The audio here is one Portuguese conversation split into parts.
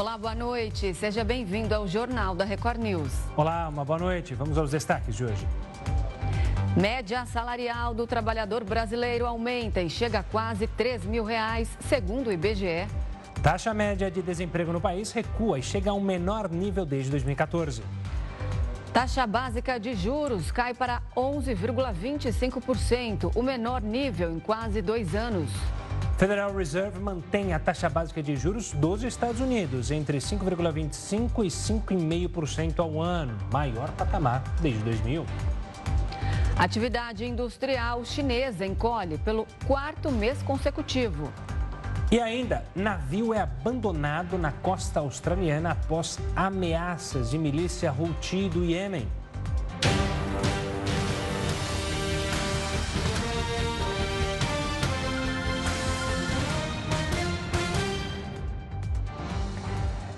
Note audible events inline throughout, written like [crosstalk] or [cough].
Olá, boa noite. Seja bem-vindo ao Jornal da Record News. Olá, uma boa noite. Vamos aos destaques de hoje. Média salarial do trabalhador brasileiro aumenta e chega a quase 3 mil reais, segundo o IBGE. Taxa média de desemprego no país recua e chega ao menor nível desde 2014. Taxa básica de juros cai para 11,25%, o menor nível em quase dois anos. Federal Reserve mantém a taxa básica de juros dos Estados Unidos entre 5,25% e 5,5% ao ano, maior patamar desde 2000. Atividade industrial chinesa encolhe pelo quarto mês consecutivo. E ainda, navio é abandonado na costa australiana após ameaças de milícia Houthi do Iêmen.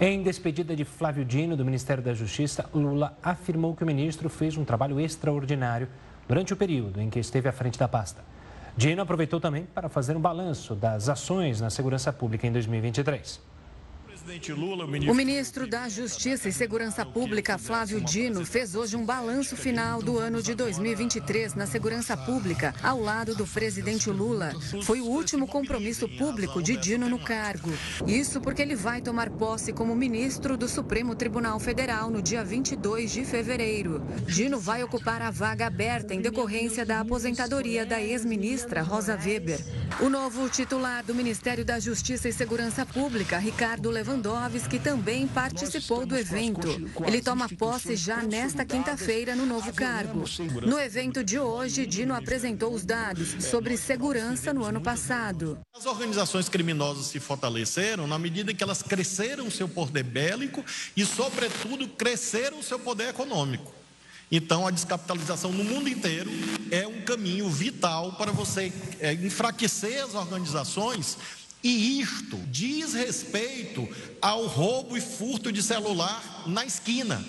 Em despedida de Flávio Dino, do Ministério da Justiça, Lula afirmou que o ministro fez um trabalho extraordinário durante o período em que esteve à frente da pasta. Dino aproveitou também para fazer um balanço das ações na segurança pública em 2023. O ministro da Justiça e Segurança Pública, Flávio Dino, fez hoje um balanço final do ano de 2023 na segurança pública, ao lado do presidente Lula. Foi o último compromisso público de Dino no cargo. Isso porque ele vai tomar posse como ministro do Supremo Tribunal Federal no dia 22 de fevereiro. Dino vai ocupar a vaga aberta em decorrência da aposentadoria da ex-ministra Rosa Weber. O novo titular do Ministério da Justiça e Segurança Pública, Ricardo Lewandowski, Lewandowski também participou do evento. Ele toma posse já nesta quinta-feira no novo cargo. No evento de hoje, Dino apresentou os dados sobre segurança no ano passado. As organizações criminosas se fortaleceram na medida em que elas cresceram seu poder bélico e, sobretudo, cresceram seu poder econômico. Então, a descapitalização no mundo inteiro é um caminho vital para você é, enfraquecer as organizações e isto diz respeito ao roubo e furto de celular na esquina.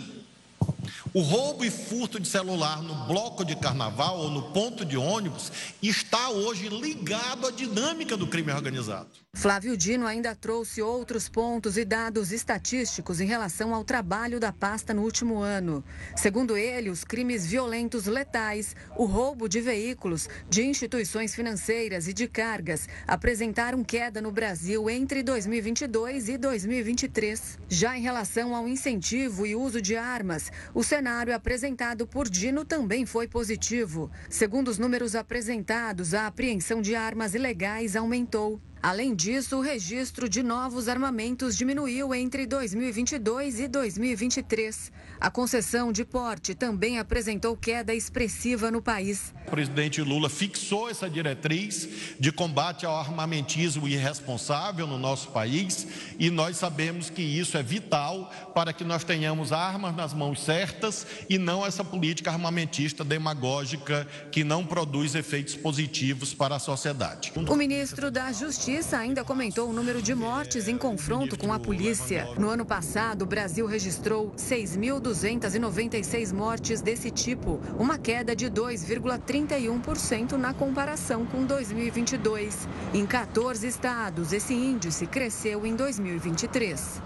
O roubo e furto de celular no bloco de carnaval ou no ponto de ônibus está hoje ligado à dinâmica do crime organizado. Flávio Dino ainda trouxe outros pontos e dados estatísticos em relação ao trabalho da pasta no último ano. Segundo ele, os crimes violentos letais, o roubo de veículos, de instituições financeiras e de cargas apresentaram queda no Brasil entre 2022 e 2023. Já em relação ao incentivo e uso de armas, o cenário apresentado por Dino também foi positivo. Segundo os números apresentados, a apreensão de armas ilegais aumentou. Além disso, o registro de novos armamentos diminuiu entre 2022 e 2023. A concessão de porte também apresentou queda expressiva no país. O presidente Lula fixou essa diretriz de combate ao armamentismo irresponsável no nosso país e nós sabemos que isso é vital para que nós tenhamos armas nas mãos certas e não essa política armamentista demagógica que não produz efeitos positivos para a sociedade. O ministro da Justiça ainda comentou o número de mortes em confronto com a polícia. No ano passado, o Brasil registrou 6.200 296 mortes desse tipo, uma queda de 2,31% na comparação com 2022. Em 14 estados, esse índice cresceu em 2023.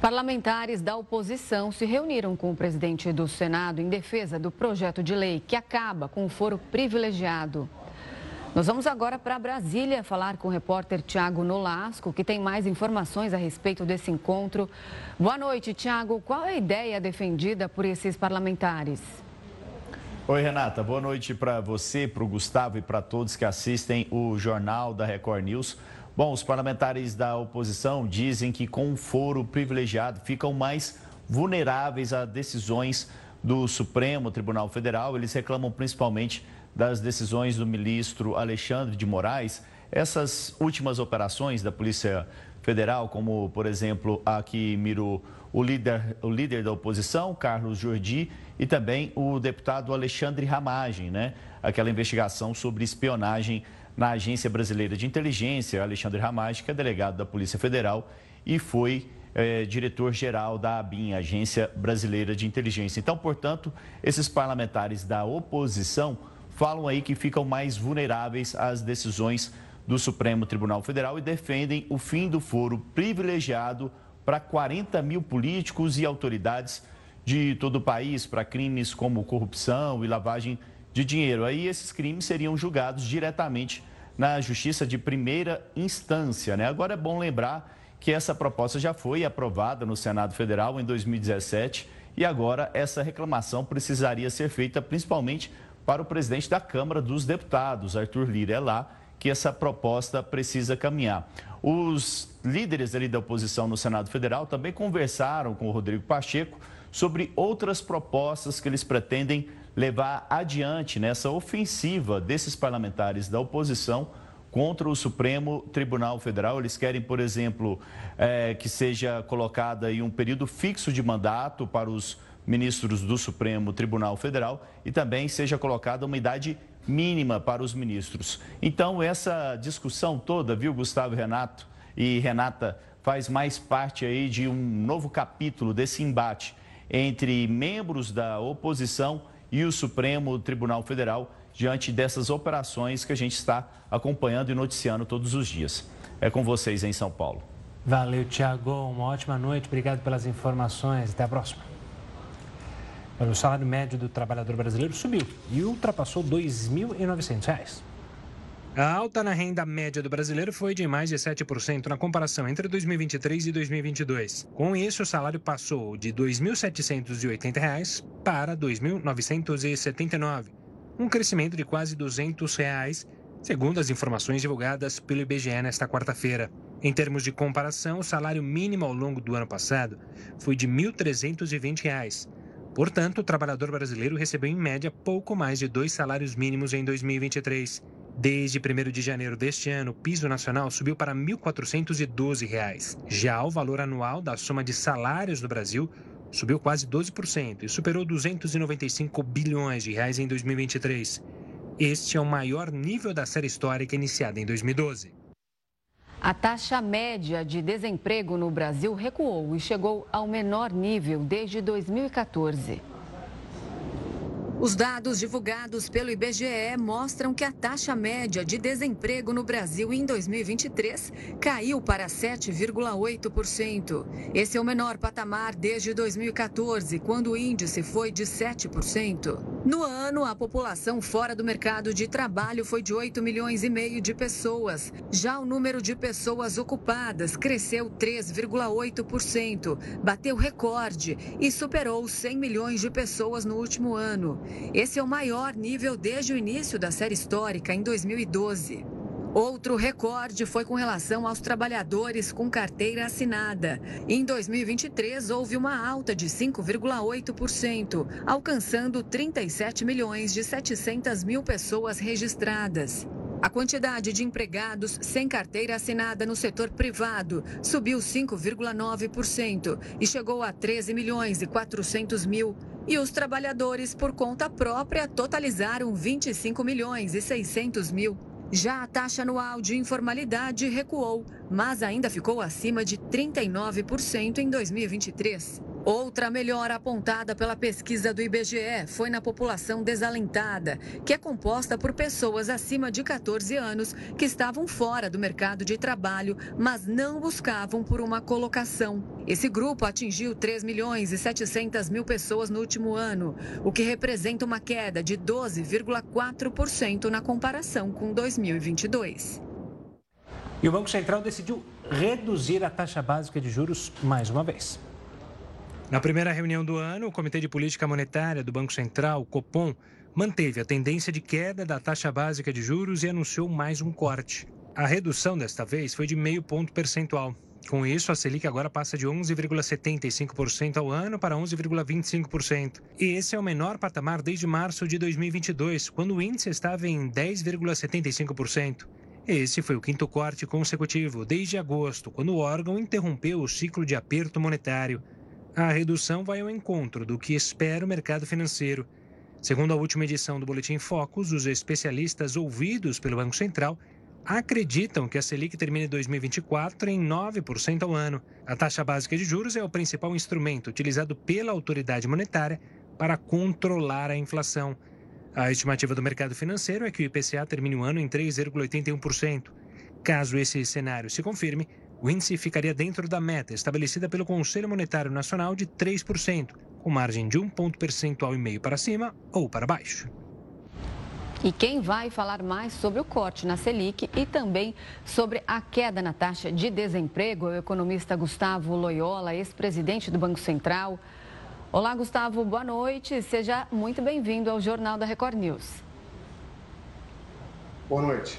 Parlamentares da oposição se reuniram com o presidente do Senado em defesa do projeto de lei que acaba com o foro privilegiado. Nós vamos agora para Brasília falar com o repórter Tiago Nolasco, que tem mais informações a respeito desse encontro. Boa noite, Tiago. Qual é a ideia defendida por esses parlamentares? Oi, Renata. Boa noite para você, para o Gustavo e para todos que assistem o Jornal da Record News. Bom, os parlamentares da oposição dizem que com o foro privilegiado ficam mais vulneráveis a decisões do Supremo Tribunal Federal. Eles reclamam principalmente das decisões do ministro Alexandre de Moraes, essas últimas operações da Polícia Federal, como, por exemplo, a que mirou o líder, o líder da oposição, Carlos Jordi, e também o deputado Alexandre Ramagem, né? Aquela investigação sobre espionagem na Agência Brasileira de Inteligência, Alexandre Ramagem, que é delegado da Polícia Federal e foi é, diretor-geral da ABIN, Agência Brasileira de Inteligência. Então, portanto, esses parlamentares da oposição falam aí que ficam mais vulneráveis às decisões do Supremo Tribunal Federal e defendem o fim do foro privilegiado para 40 mil políticos e autoridades de todo o país para crimes como corrupção e lavagem de dinheiro. Aí esses crimes seriam julgados diretamente na Justiça de Primeira Instância. Né? Agora é bom lembrar que essa proposta já foi aprovada no Senado Federal em 2017 e agora essa reclamação precisaria ser feita principalmente para o presidente da Câmara dos Deputados, Arthur Lira. É lá que essa proposta precisa caminhar. Os líderes ali da oposição no Senado Federal também conversaram com o Rodrigo Pacheco sobre outras propostas que eles pretendem levar adiante nessa ofensiva desses parlamentares da oposição contra o Supremo Tribunal Federal. Eles querem, por exemplo, é, que seja colocado aí um período fixo de mandato para os ministros do Supremo Tribunal Federal e também seja colocada uma idade mínima para os ministros. Então, essa discussão toda, viu, Gustavo Renato e Renata, faz mais parte aí de um novo capítulo desse embate entre membros da oposição e o Supremo Tribunal Federal diante dessas operações que a gente está acompanhando e noticiando todos os dias. É com vocês em São Paulo. Valeu, Tiago. Uma ótima noite. Obrigado pelas informações. Até a próxima. O salário médio do trabalhador brasileiro subiu e ultrapassou R$ 2.900. A alta na renda média do brasileiro foi de mais de 7% na comparação entre 2023 e 2022. Com isso, o salário passou de R$ 2.780 para R$ 2.979, um crescimento de quase 200 reais, segundo as informações divulgadas pelo IBGE nesta quarta-feira. Em termos de comparação, o salário mínimo ao longo do ano passado foi de R$ 1.320. Portanto, o trabalhador brasileiro recebeu em média pouco mais de dois salários mínimos em 2023. Desde 1 de janeiro deste ano, o piso nacional subiu para R$ 1.412. Já o valor anual da soma de salários no Brasil subiu quase 12% e superou 295 bilhões de reais em 2023. Este é o maior nível da série histórica iniciada em 2012. A taxa média de desemprego no Brasil recuou e chegou ao menor nível desde 2014. Os dados divulgados pelo IBGE mostram que a taxa média de desemprego no Brasil em 2023 caiu para 7,8%. Esse é o menor patamar desde 2014, quando o índice foi de 7%. No ano, a população fora do mercado de trabalho foi de 8 milhões e meio de pessoas. Já o número de pessoas ocupadas cresceu 3,8%, bateu recorde e superou 100 milhões de pessoas no último ano. Esse é o maior nível desde o início da série histórica, em 2012. Outro recorde foi com relação aos trabalhadores com carteira assinada. Em 2023, houve uma alta de 5,8%, alcançando 37 milhões de 700 mil pessoas registradas. A quantidade de empregados sem carteira assinada no setor privado subiu 5,9% e chegou a 13 milhões e 400 mil e os trabalhadores por conta própria totalizaram 25 milhões e 600 mil. Já a taxa anual de informalidade recuou, mas ainda ficou acima de 39% em 2023. Outra melhora apontada pela pesquisa do IBGE foi na população desalentada, que é composta por pessoas acima de 14 anos que estavam fora do mercado de trabalho, mas não buscavam por uma colocação. Esse grupo atingiu 3 milhões e 700 mil pessoas no último ano, o que representa uma queda de 12,4% na comparação com 2022. E o Banco Central decidiu reduzir a taxa básica de juros mais uma vez. Na primeira reunião do ano, o Comitê de Política Monetária do Banco Central, Copom, manteve a tendência de queda da taxa básica de juros e anunciou mais um corte. A redução desta vez foi de meio ponto percentual. Com isso, a Selic agora passa de 11,75% ao ano para 11,25%. E esse é o menor patamar desde março de 2022, quando o índice estava em 10,75%. Esse foi o quinto corte consecutivo desde agosto, quando o órgão interrompeu o ciclo de aperto monetário. A redução vai ao encontro do que espera o mercado financeiro. Segundo a última edição do Boletim Focus, os especialistas ouvidos pelo Banco Central acreditam que a Selic termine 2024 em 9% ao ano. A taxa básica de juros é o principal instrumento utilizado pela autoridade monetária para controlar a inflação. A estimativa do mercado financeiro é que o IPCA termine o ano em 3,81%. Caso esse cenário se confirme, o índice ficaria dentro da meta estabelecida pelo Conselho Monetário Nacional de 3%, com margem de um ponto percentual e meio para cima ou para baixo. E quem vai falar mais sobre o corte na Selic e também sobre a queda na taxa de desemprego é o economista Gustavo Loyola, ex-presidente do Banco Central. Olá, Gustavo, boa noite. Seja muito bem-vindo ao Jornal da Record News. Boa noite.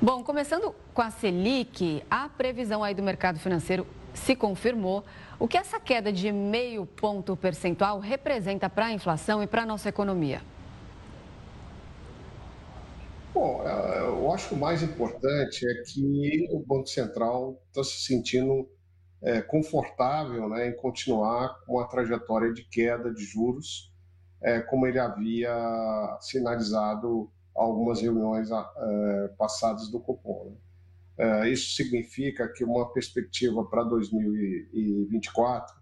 Bom, começando com a Selic, a previsão aí do mercado financeiro se confirmou. O que essa queda de meio ponto percentual representa para a inflação e para a nossa economia? Bom, é, eu acho que o mais importante é que o Banco Central está se sentindo é, confortável né, em continuar com a trajetória de queda de juros, é, como ele havia sinalizado algumas reuniões é, passadas do Copom. Né? É, isso significa que uma perspectiva para 2024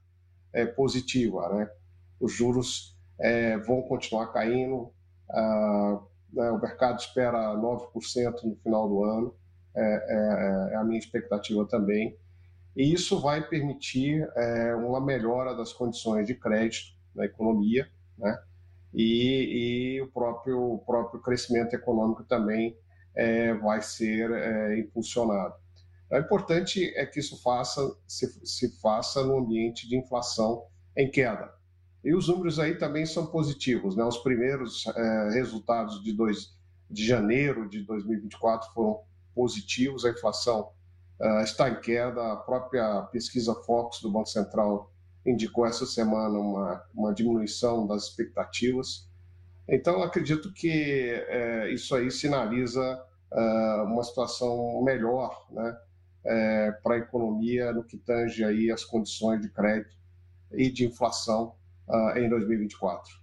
é positiva. Né? Os juros é, vão continuar caindo, ah, né? O mercado espera 9% no final do ano, é, é, é, a minha expectativa também. E isso vai permitir é, uma melhora das condições de crédito na economia, né? E, e o, próprio, o próprio crescimento econômico também é, vai ser é, impulsionado. O importante é que isso faça, se, se faça no ambiente de inflação em queda. E os números aí também são positivos. Né? Os primeiros é, resultados de, dois, de janeiro de 2024 foram positivos, a inflação uh, está em queda, a própria pesquisa Fox do Banco Central indicou essa semana uma, uma diminuição das expectativas. Então, acredito que é, isso aí sinaliza uh, uma situação melhor né, é, para a economia no que tange aí as condições de crédito e de inflação uh, em 2024.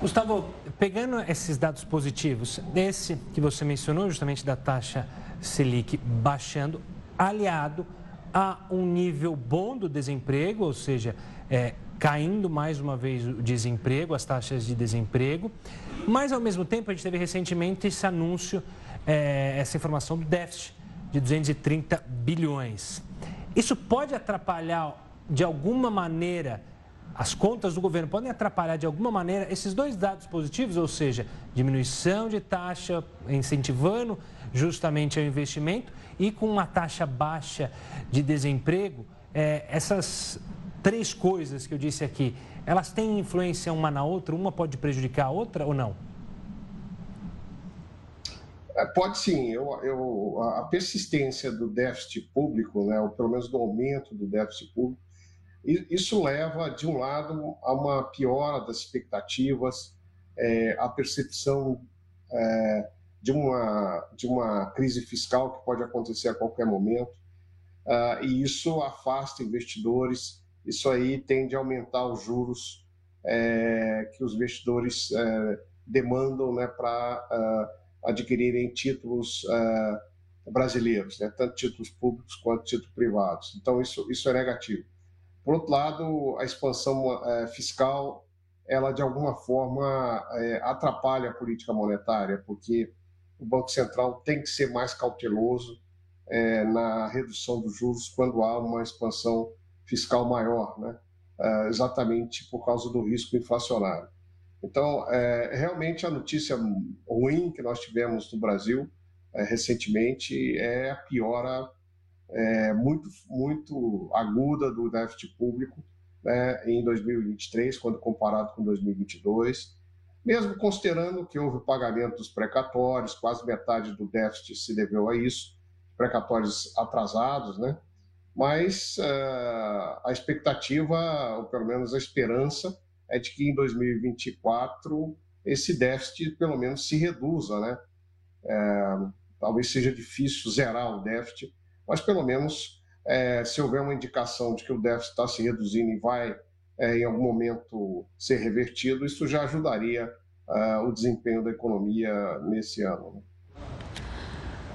Gustavo, pegando esses dados positivos, esse que você mencionou, justamente da taxa Selic baixando, aliado a um nível bom do desemprego, ou seja, é, caindo mais uma vez o desemprego, as taxas de desemprego, mas ao mesmo tempo a gente teve recentemente esse anúncio, é, essa informação do déficit de 230 bilhões. Isso pode atrapalhar de alguma maneira as contas do governo? Podem atrapalhar de alguma maneira esses dois dados positivos, ou seja, diminuição de taxa, incentivando justamente o investimento e com uma taxa baixa de desemprego, é, essas três coisas que eu disse aqui, elas têm influência uma na outra? Uma pode prejudicar a outra ou não? É, pode sim. Eu, eu, a persistência do déficit público, né, ou pelo menos do aumento do déficit público, isso leva, de um lado, a uma piora das expectativas, é, a percepção é, de, uma, de uma crise fiscal que pode acontecer a qualquer momento, uh, e isso afasta investidores, isso aí tende a aumentar os juros é, que os investidores é, demandam né, para uh, adquirirem títulos uh, brasileiros, né, tanto títulos públicos quanto títulos privados. Então, isso, isso é negativo. Por outro lado, a expansão é, fiscal, ela de alguma forma é, atrapalha a política monetária, porque o Banco Central tem que ser mais cauteloso é, na redução dos juros quando há uma expansão fiscal maior, né? É, exatamente por causa do risco inflacionário. Então, é, realmente a notícia ruim que nós tivemos no Brasil é, recentemente é a piora é, muito, muito aguda do déficit público né, em 2023, quando comparado com 2022. Mesmo considerando que houve pagamento dos precatórios, quase metade do déficit se deveu a isso, precatórios atrasados, né? Mas uh, a expectativa, ou pelo menos a esperança, é de que em 2024 esse déficit pelo menos se reduza, né? É, talvez seja difícil zerar o déficit, mas pelo menos é, se houver uma indicação de que o déficit está se reduzindo e vai é, em algum momento ser revertido, isso já ajudaria uh, o desempenho da economia nesse ano. Né?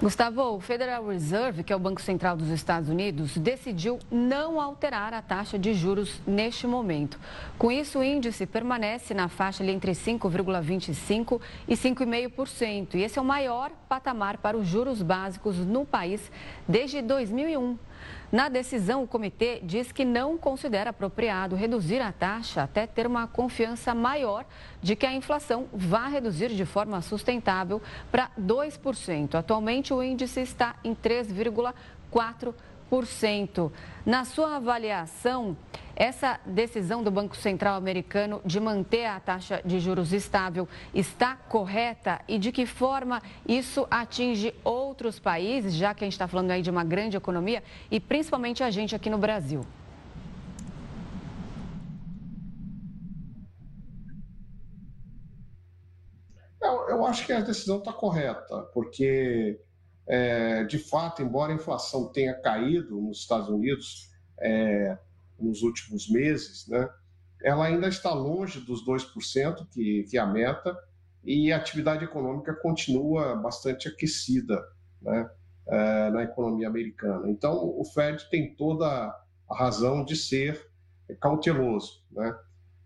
Gustavo, o Federal Reserve, que é o Banco Central dos Estados Unidos, decidiu não alterar a taxa de juros neste momento. Com isso, o índice permanece na faixa entre 5,25% e 5,5%. E esse é o maior patamar para os juros básicos no país desde 2001. Na decisão, o comitê diz que não considera apropriado reduzir a taxa até ter uma confiança maior de que a inflação vá reduzir de forma sustentável para 2%. Atualmente, o índice está em 3,4%. Na sua avaliação, essa decisão do Banco Central americano de manter a taxa de juros estável está correta e de que forma isso atinge outros países, já que a gente está falando aí de uma grande economia e principalmente a gente aqui no Brasil? Eu, eu acho que a decisão está correta, porque é, de fato, embora a inflação tenha caído nos Estados Unidos é, nos últimos meses, né, ela ainda está longe dos 2%, que, que é a meta, e a atividade econômica continua bastante aquecida né, é, na economia americana. Então, o Fed tem toda a razão de ser cauteloso. Né?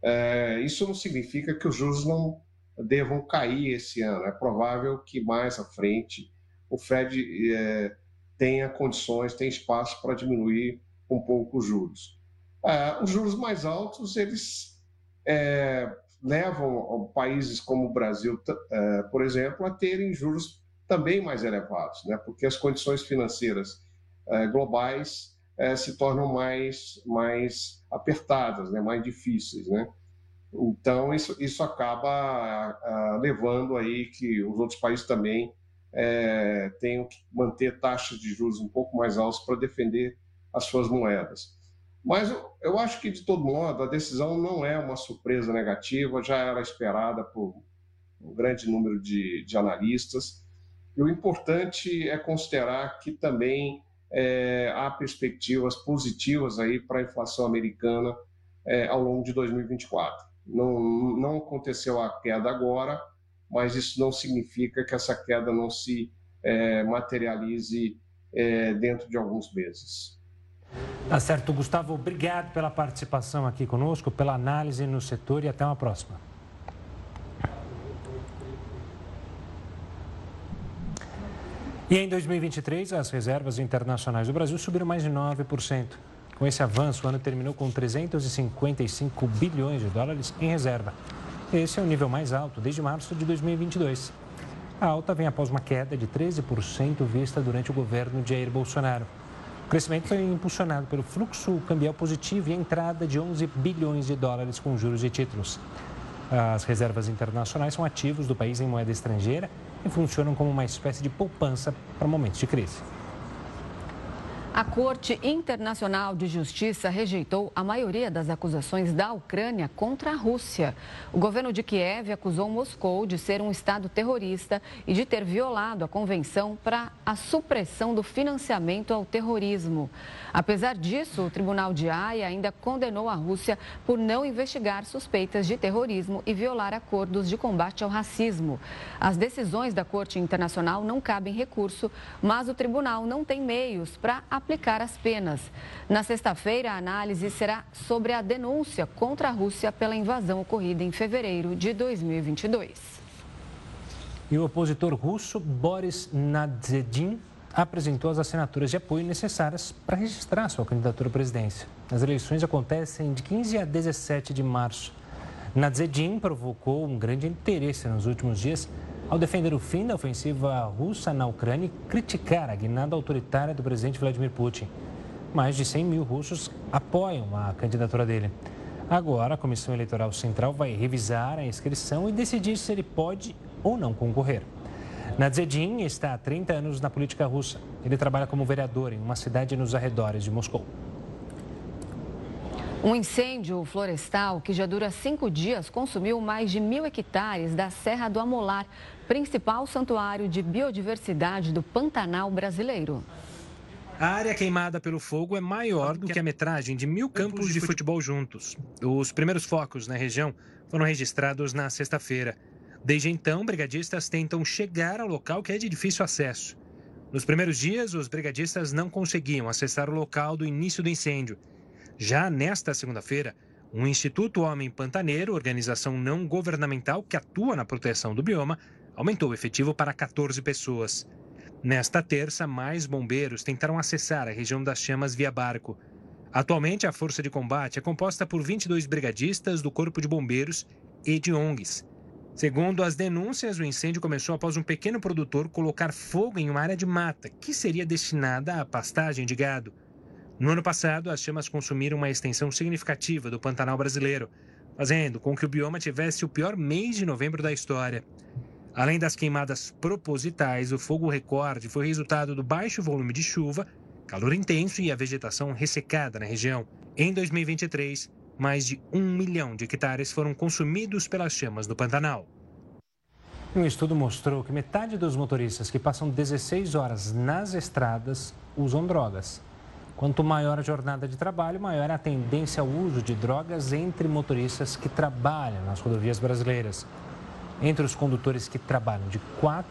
É, isso não significa que os juros não devam cair esse ano. É provável que mais à frente o Fed é, tenha condições, tem espaço para diminuir um pouco os juros. É, os juros mais altos, eles é, levam países como o Brasil, é, por exemplo, a terem juros também mais elevados, né? porque as condições financeiras é, globais é, se tornam mais, mais apertadas, né? mais difíceis. Né? Então, isso, isso acaba levando aí que os outros países também é, tenham que manter taxas de juros um pouco mais altas para defender as suas moedas. Mas eu, eu acho que, de todo modo, a decisão não é uma surpresa negativa, já era esperada por um grande número de, de analistas. E o importante é considerar que também é, há perspectivas positivas aí para a inflação americana é, ao longo de 2024. Não, não aconteceu a queda agora, mas isso não significa que essa queda não se é, materialize é, dentro de alguns meses. Tá certo, Gustavo. Obrigado pela participação aqui conosco, pela análise no setor e até uma próxima. E em 2023, as reservas internacionais do Brasil subiram mais de 9%. Com esse avanço, o ano terminou com 355 bilhões de dólares em reserva. Esse é o nível mais alto desde março de 2022. A alta vem após uma queda de 13% vista durante o governo de Jair Bolsonaro. O crescimento foi impulsionado pelo fluxo cambial positivo e a entrada de 11 bilhões de dólares com juros e títulos. As reservas internacionais são ativos do país em moeda estrangeira e funcionam como uma espécie de poupança para momentos de crise. A Corte Internacional de Justiça rejeitou a maioria das acusações da Ucrânia contra a Rússia. O governo de Kiev acusou Moscou de ser um Estado terrorista e de ter violado a Convenção para a supressão do financiamento ao terrorismo. Apesar disso, o Tribunal de Haia ainda condenou a Rússia por não investigar suspeitas de terrorismo e violar acordos de combate ao racismo. As decisões da Corte Internacional não cabem recurso, mas o tribunal não tem meios para aplicar as penas. Na sexta-feira, a análise será sobre a denúncia contra a Rússia pela invasão ocorrida em fevereiro de 2022. E o opositor russo Boris Nadzedin apresentou as assinaturas de apoio necessárias para registrar sua candidatura à presidência. As eleições acontecem de 15 a 17 de março. Nadzedin provocou um grande interesse nos últimos dias ao defender o fim da ofensiva russa na Ucrânia e criticar a guinada autoritária do presidente Vladimir Putin. Mais de 100 mil russos apoiam a candidatura dele. Agora, a Comissão Eleitoral Central vai revisar a inscrição e decidir se ele pode ou não concorrer. Nadzedin está há 30 anos na política russa. Ele trabalha como vereador em uma cidade nos arredores de Moscou. Um incêndio florestal que já dura cinco dias consumiu mais de mil hectares da Serra do Amolar, principal santuário de biodiversidade do Pantanal brasileiro. A área queimada pelo fogo é maior do que a metragem de mil campos de futebol juntos. Os primeiros focos na região foram registrados na sexta-feira. Desde então, brigadistas tentam chegar ao local que é de difícil acesso. Nos primeiros dias, os brigadistas não conseguiam acessar o local do início do incêndio. Já nesta segunda-feira, o Instituto Homem Pantaneiro, organização não governamental que atua na proteção do bioma, aumentou o efetivo para 14 pessoas. Nesta terça, mais bombeiros tentaram acessar a região das chamas via barco. Atualmente, a força de combate é composta por 22 brigadistas do Corpo de Bombeiros e de ONGs. Segundo as denúncias, o incêndio começou após um pequeno produtor colocar fogo em uma área de mata que seria destinada à pastagem de gado. No ano passado, as chamas consumiram uma extensão significativa do Pantanal brasileiro, fazendo com que o bioma tivesse o pior mês de novembro da história. Além das queimadas propositais, o fogo recorde foi resultado do baixo volume de chuva, calor intenso e a vegetação ressecada na região. Em 2023, mais de um milhão de hectares foram consumidos pelas chamas do Pantanal. Um estudo mostrou que metade dos motoristas que passam 16 horas nas estradas usam drogas. Quanto maior a jornada de trabalho, maior a tendência ao uso de drogas entre motoristas que trabalham nas rodovias brasileiras. Entre os condutores que trabalham de 4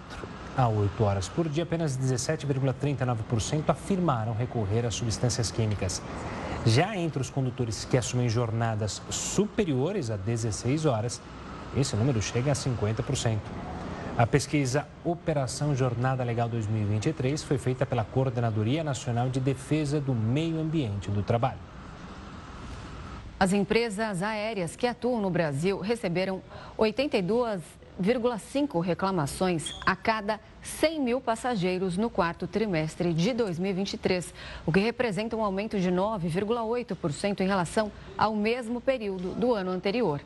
a 8 horas por dia, apenas 17,39% afirmaram recorrer a substâncias químicas. Já entre os condutores que assumem jornadas superiores a 16 horas, esse número chega a 50%. A pesquisa Operação Jornada Legal 2023 foi feita pela Coordenadoria Nacional de Defesa do Meio Ambiente do Trabalho. As empresas aéreas que atuam no Brasil receberam 82,5 reclamações a cada 100 mil passageiros no quarto trimestre de 2023, o que representa um aumento de 9,8% em relação ao mesmo período do ano anterior.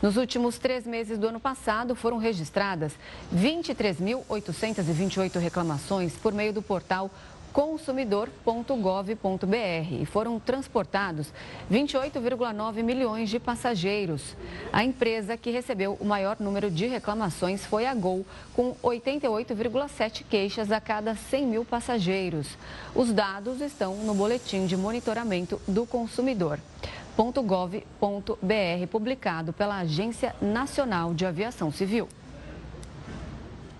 Nos últimos três meses do ano passado, foram registradas 23.828 reclamações por meio do portal consumidor.gov.br e foram transportados 28,9 milhões de passageiros. A empresa que recebeu o maior número de reclamações foi a Gol, com 88,7 queixas a cada 100 mil passageiros. Os dados estão no boletim de monitoramento do consumidor. .gov.br, publicado pela Agência Nacional de Aviação Civil.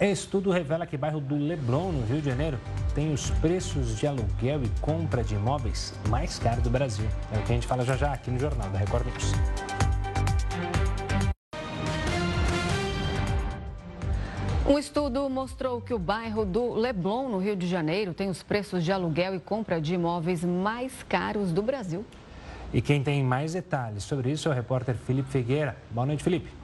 Estudo revela que o bairro do Leblon, no Rio de Janeiro, tem os preços de aluguel e compra de imóveis mais caros do Brasil. É o que a gente fala já já aqui no Jornal da Record News. Um estudo mostrou que o bairro do Leblon, no Rio de Janeiro, tem os preços de aluguel e compra de imóveis mais caros do Brasil. E quem tem mais detalhes sobre isso é o repórter Felipe Figueira. Boa noite, Felipe.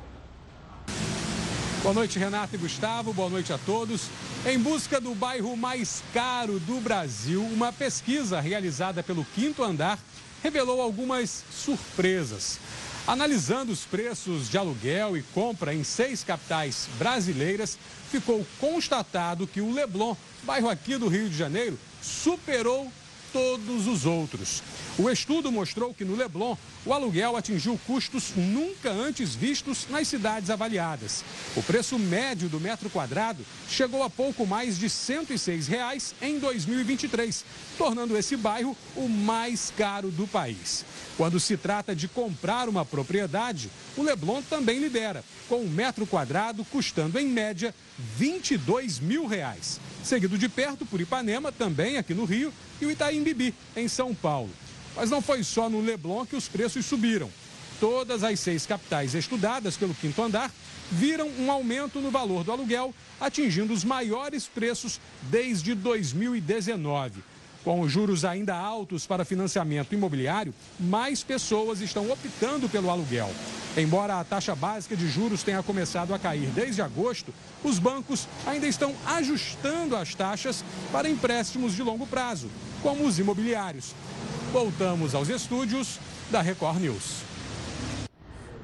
Boa noite, Renato e Gustavo. Boa noite a todos. Em busca do bairro mais caro do Brasil, uma pesquisa realizada pelo Quinto Andar revelou algumas surpresas. Analisando os preços de aluguel e compra em seis capitais brasileiras, ficou constatado que o Leblon, bairro aqui do Rio de Janeiro, superou todos os outros. O estudo mostrou que no Leblon, o aluguel atingiu custos nunca antes vistos nas cidades avaliadas. O preço médio do metro quadrado chegou a pouco mais de 106 reais em 2023, tornando esse bairro o mais caro do país. Quando se trata de comprar uma propriedade, o Leblon também lidera, com um metro quadrado custando em média 22 mil reais. Seguido de perto por Ipanema, também aqui no Rio, e o Itaim Bibi, em São Paulo. Mas não foi só no Leblon que os preços subiram. Todas as seis capitais estudadas pelo quinto andar viram um aumento no valor do aluguel, atingindo os maiores preços desde 2019. Com os juros ainda altos para financiamento imobiliário, mais pessoas estão optando pelo aluguel. Embora a taxa básica de juros tenha começado a cair desde agosto, os bancos ainda estão ajustando as taxas para empréstimos de longo prazo, como os imobiliários. Voltamos aos estúdios da Record News.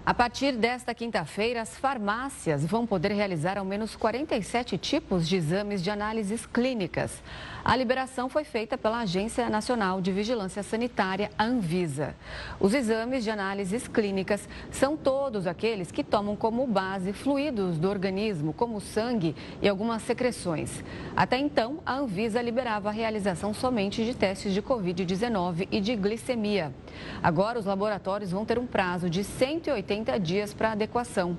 A partir desta quinta-feira, as farmácias vão poder realizar ao menos 47 tipos de exames de análises clínicas. A liberação foi feita pela Agência Nacional de Vigilância Sanitária, Anvisa. Os exames de análises clínicas são todos aqueles que tomam como base fluidos do organismo, como sangue e algumas secreções. Até então, a Anvisa liberava a realização somente de testes de Covid-19 e de glicemia. Agora, os laboratórios vão ter um prazo de 180 80 dias para adequação.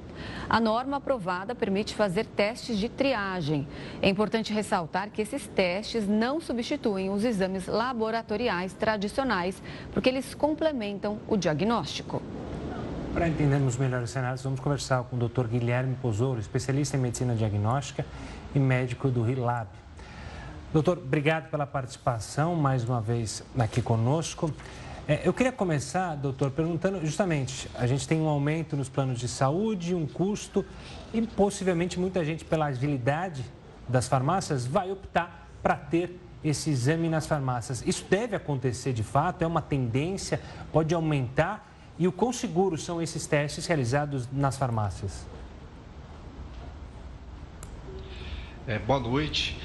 A norma aprovada permite fazer testes de triagem. É importante ressaltar que esses testes não substituem os exames laboratoriais tradicionais, porque eles complementam o diagnóstico. Para entendermos melhor os cenários, vamos conversar com o Dr. Guilherme Pozzolo, especialista em medicina diagnóstica e médico do RILAB. Doutor, obrigado pela participação mais uma vez aqui conosco. É, eu queria começar, doutor, perguntando justamente, a gente tem um aumento nos planos de saúde, um custo e possivelmente muita gente, pela agilidade das farmácias, vai optar para ter esse exame nas farmácias. Isso deve acontecer de fato? É uma tendência? Pode aumentar? E o quão seguros são esses testes realizados nas farmácias? É, boa noite.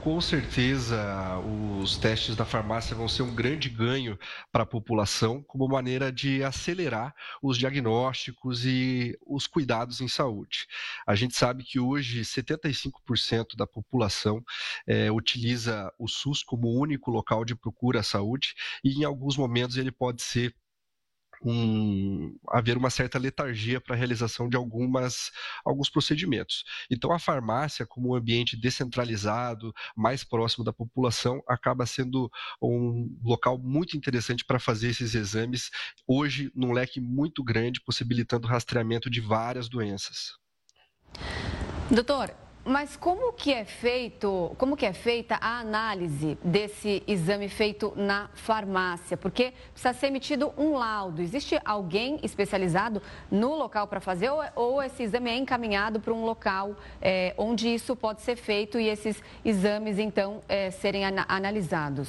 Com certeza, os testes da farmácia vão ser um grande ganho para a população, como maneira de acelerar os diagnósticos e os cuidados em saúde. A gente sabe que hoje 75% da população é, utiliza o SUS como único local de procura à saúde e, em alguns momentos, ele pode ser um, haver uma certa letargia para a realização de algumas, alguns procedimentos. Então, a farmácia, como um ambiente descentralizado, mais próximo da população, acaba sendo um local muito interessante para fazer esses exames, hoje num leque muito grande, possibilitando rastreamento de várias doenças. Doutor, mas como que é feito, como que é feita a análise desse exame feito na farmácia? Porque precisa ser emitido um laudo. Existe alguém especializado no local para fazer ou, ou, esse exame é encaminhado para um local é, onde isso pode ser feito e esses exames então é, serem analisados?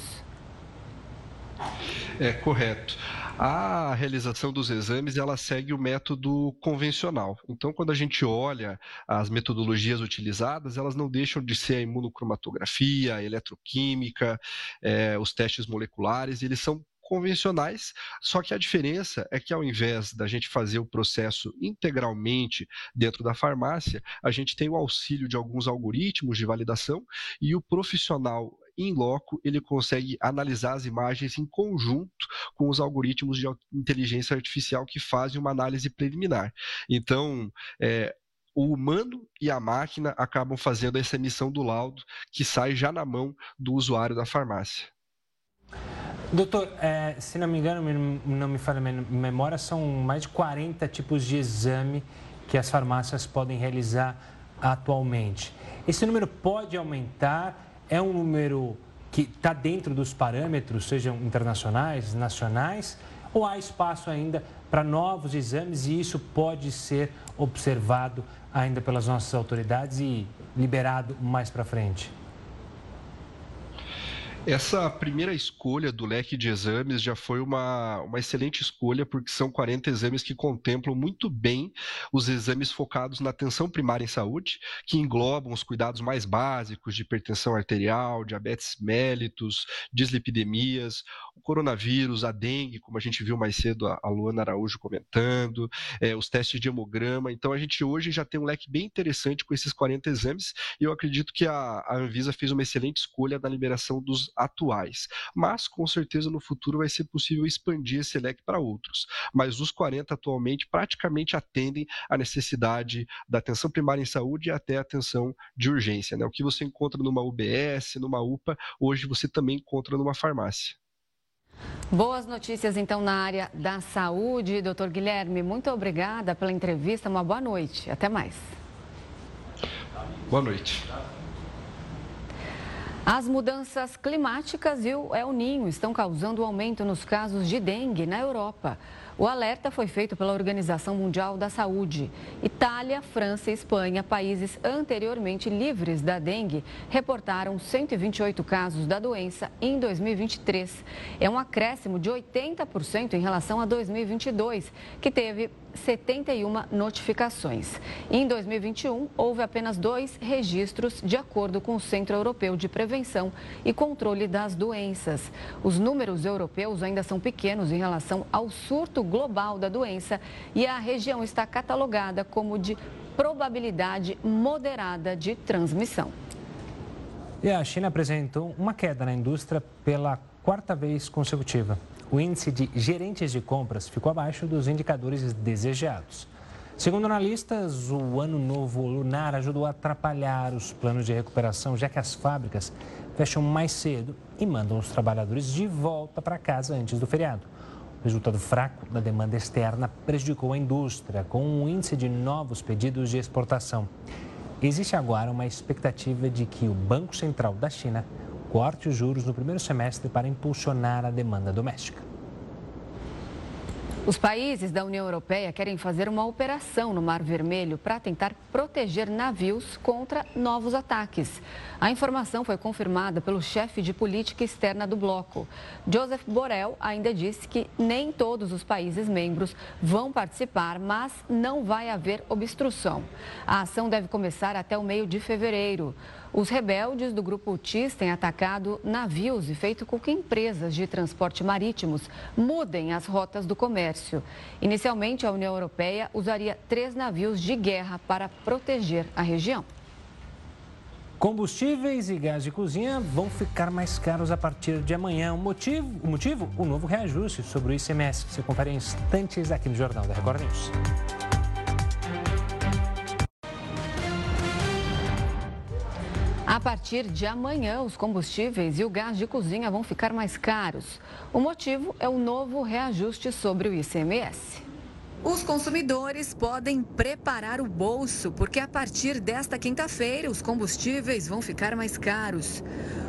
É correto. A realização dos exames ela segue o método convencional. Então, quando a gente olha as metodologias utilizadas, elas não deixam de ser a imunocromatografia, a eletroquímica, é, os testes moleculares, eles são convencionais, só que a diferença é que ao invés da gente fazer o processo integralmente dentro da farmácia, a gente tem o auxílio de alguns algoritmos de validação e o profissional em loco ele consegue analisar as imagens em conjunto com os algoritmos de inteligência artificial que fazem uma análise preliminar. Então, é, o humano e a máquina acabam fazendo essa emissão do laudo que sai já na mão do usuário da farmácia. Doutor, é, se não me engano, não me falha memória, são mais de 40 tipos de exame que as farmácias podem realizar atualmente. Esse número pode aumentar é um número que está dentro dos parâmetros, sejam internacionais, nacionais, ou há espaço ainda para novos exames e isso pode ser observado ainda pelas nossas autoridades e liberado mais para frente? Essa primeira escolha do leque de exames já foi uma, uma excelente escolha, porque são 40 exames que contemplam muito bem os exames focados na atenção primária em saúde, que englobam os cuidados mais básicos de hipertensão arterial, diabetes mellitus, dislipidemias, o coronavírus, a dengue, como a gente viu mais cedo a Luana Araújo comentando, é, os testes de hemograma. Então, a gente hoje já tem um leque bem interessante com esses 40 exames, e eu acredito que a, a Anvisa fez uma excelente escolha na liberação dos atuais. Mas, com certeza, no futuro vai ser possível expandir esse leque para outros. Mas os 40 atualmente praticamente atendem à necessidade da atenção primária em saúde e até atenção de urgência. Né? O que você encontra numa UBS, numa UPA, hoje você também encontra numa farmácia. Boas notícias, então, na área da saúde. Doutor Guilherme, muito obrigada pela entrevista. Uma boa noite. Até mais. Boa noite. As mudanças climáticas e o El Ninho estão causando um aumento nos casos de dengue na Europa. O alerta foi feito pela Organização Mundial da Saúde. Itália, França e Espanha, países anteriormente livres da dengue, reportaram 128 casos da doença em 2023. É um acréscimo de 80% em relação a 2022, que teve 71 notificações. Em 2021, houve apenas dois registros, de acordo com o Centro Europeu de Prevenção e Controle das Doenças. Os números europeus ainda são pequenos em relação ao surto global da doença e a região está catalogada como de probabilidade moderada de transmissão. E a China apresentou uma queda na indústria pela quarta vez consecutiva. O índice de gerentes de compras ficou abaixo dos indicadores desejados. Segundo analistas, o ano novo lunar ajudou a atrapalhar os planos de recuperação, já que as fábricas fecham mais cedo e mandam os trabalhadores de volta para casa antes do feriado. O resultado fraco da demanda externa prejudicou a indústria, com um índice de novos pedidos de exportação. Existe agora uma expectativa de que o Banco Central da China corte os juros no primeiro semestre para impulsionar a demanda doméstica. Os países da União Europeia querem fazer uma operação no Mar Vermelho para tentar proteger navios contra novos ataques. A informação foi confirmada pelo chefe de política externa do bloco. Joseph Borrell ainda disse que nem todos os países membros vão participar, mas não vai haver obstrução. A ação deve começar até o meio de fevereiro. Os rebeldes do grupo UTIS têm atacado navios e feito com que empresas de transporte marítimos mudem as rotas do comércio. Inicialmente, a União Europeia usaria três navios de guerra para proteger a região. Combustíveis e gás de cozinha vão ficar mais caros a partir de amanhã. O motivo? O motivo? O novo reajuste sobre o ICMS. Você confere em instantes aqui no Jornal da Record News. A partir de amanhã, os combustíveis e o gás de cozinha vão ficar mais caros. O motivo é o novo reajuste sobre o ICMS. Os consumidores podem preparar o bolso, porque a partir desta quinta-feira os combustíveis vão ficar mais caros.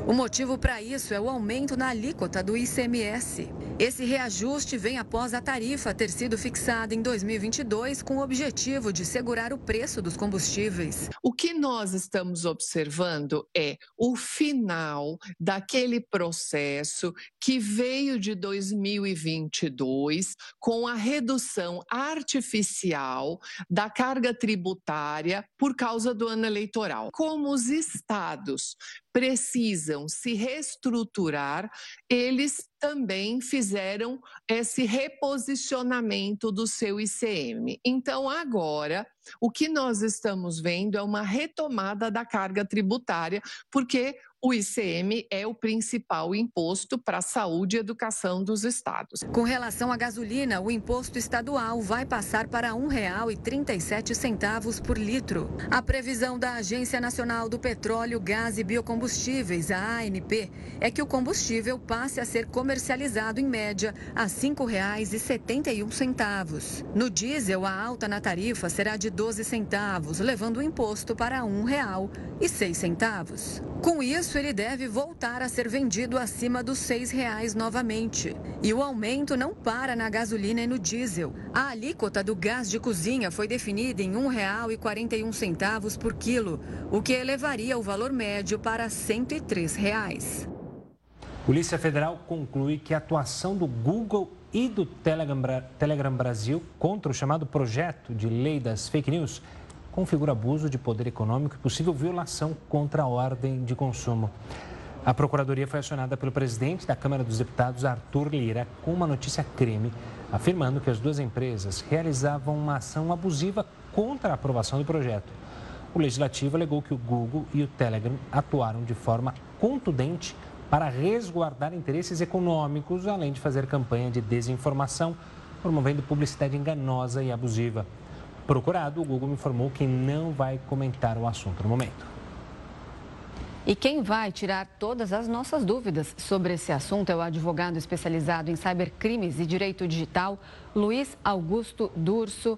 O motivo para isso é o aumento na alíquota do ICMS. Esse reajuste vem após a tarifa ter sido fixada em 2022 com o objetivo de segurar o preço dos combustíveis. O que nós estamos observando é o final daquele processo que veio de 2022 com a redução artificial da carga tributária por causa do ano eleitoral. Como os estados precisam se reestruturar, eles também fizeram esse reposicionamento do seu ICM. Então, agora, o que nós estamos vendo é uma retomada da carga tributária, porque o ICM é o principal imposto para a saúde e educação dos estados. Com relação à gasolina, o imposto estadual vai passar para R$ 1,37 por litro. A previsão da Agência Nacional do Petróleo, Gás e Biocombustíveis, a ANP, é que o combustível passe a ser comercializado em média a R$ 5,71. No diesel, a alta na tarifa será de 12 centavos, levando o imposto para R$ 1,06. Com isso, ele deve voltar a ser vendido acima dos R$ 6,00 novamente. E o aumento não para na gasolina e no diesel. A alíquota do gás de cozinha foi definida em R$ 1,41 por quilo, o que elevaria o valor médio para 103 reais. Polícia Federal conclui que a atuação do Google e do Telegram, Telegram Brasil contra o chamado projeto de lei das fake news configura abuso de poder econômico e possível violação contra a ordem de consumo. A Procuradoria foi acionada pelo presidente da Câmara dos Deputados, Arthur Lira, com uma notícia crime, afirmando que as duas empresas realizavam uma ação abusiva contra a aprovação do projeto. O legislativo alegou que o Google e o Telegram atuaram de forma contundente para resguardar interesses econômicos, além de fazer campanha de desinformação, promovendo publicidade enganosa e abusiva. Procurado, o Google me informou que não vai comentar o assunto no momento. E quem vai tirar todas as nossas dúvidas sobre esse assunto é o advogado especializado em cybercrimes e direito digital, Luiz Augusto Durso.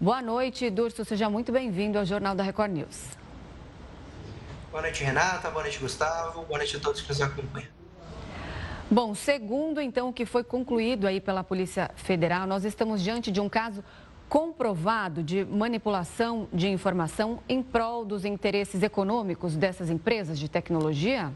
Boa noite, Durso. Seja muito bem-vindo ao Jornal da Record News. Boa noite, Renata. Boa noite, Gustavo. Boa noite a todos que nos acompanham. Bom, segundo então o que foi concluído aí pela Polícia Federal, nós estamos diante de um caso comprovado de manipulação de informação em prol dos interesses econômicos dessas empresas de tecnologia?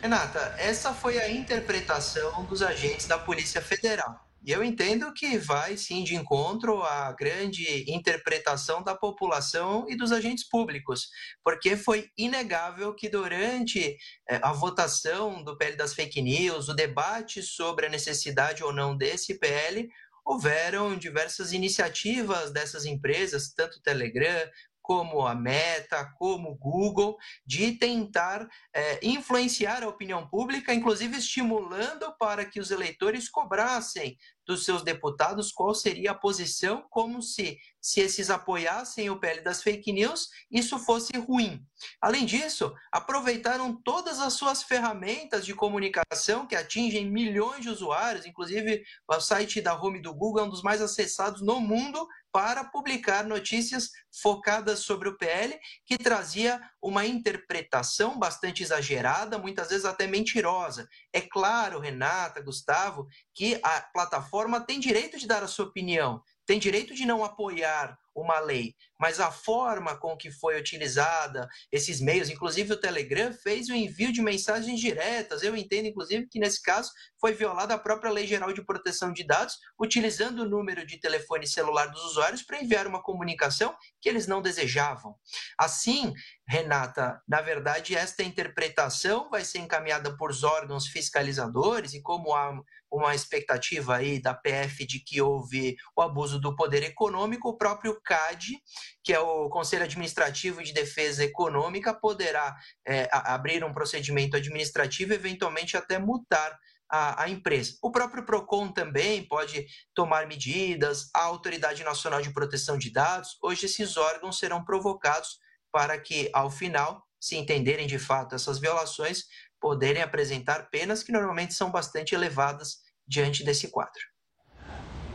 Renata, essa foi a interpretação dos agentes da Polícia Federal. E eu entendo que vai sim de encontro à grande interpretação da população e dos agentes públicos, porque foi inegável que durante eh, a votação do PL das fake news, o debate sobre a necessidade ou não desse PL, houveram diversas iniciativas dessas empresas, tanto o Telegram como a Meta, como o Google, de tentar é, influenciar a opinião pública, inclusive estimulando para que os eleitores cobrassem dos seus deputados qual seria a posição, como se, se esses apoiassem o PL das fake news, isso fosse ruim. Além disso, aproveitaram todas as suas ferramentas de comunicação que atingem milhões de usuários, inclusive o site da home do Google é um dos mais acessados no mundo, para publicar notícias focadas sobre o PL, que trazia uma interpretação bastante exagerada, muitas vezes até mentirosa. É claro, Renata, Gustavo, que a plataforma tem direito de dar a sua opinião, tem direito de não apoiar uma lei, mas a forma com que foi utilizada esses meios, inclusive o Telegram, fez o envio de mensagens diretas. Eu entendo, inclusive, que nesse caso foi violada a própria Lei Geral de Proteção de Dados, utilizando o número de telefone celular dos usuários para enviar uma comunicação que eles não desejavam. Assim, Renata, na verdade, esta interpretação vai ser encaminhada por órgãos fiscalizadores e como há uma expectativa aí da PF de que houve o abuso do poder econômico, o próprio CAD, que é o Conselho Administrativo de Defesa Econômica, poderá é, abrir um procedimento administrativo, eventualmente até multar a, a, empresa. O próprio PROCON também pode tomar medidas, a Autoridade Nacional de Proteção de Dados. Hoje, esses órgãos serão provocados para que, ao final, se entenderem de fato essas violações, poderem apresentar penas que normalmente são bastante elevadas diante desse quadro.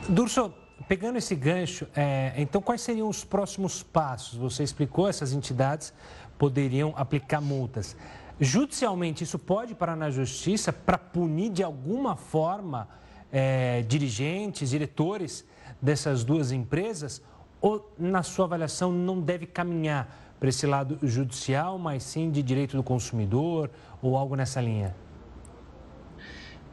Durso, pegando esse gancho, é, então quais seriam os próximos passos? Você explicou, essas entidades poderiam aplicar multas. Judicialmente, isso pode parar na justiça para punir de alguma forma é, dirigentes, diretores dessas duas empresas? Ou, na sua avaliação, não deve caminhar para esse lado judicial, mas sim de direito do consumidor ou algo nessa linha?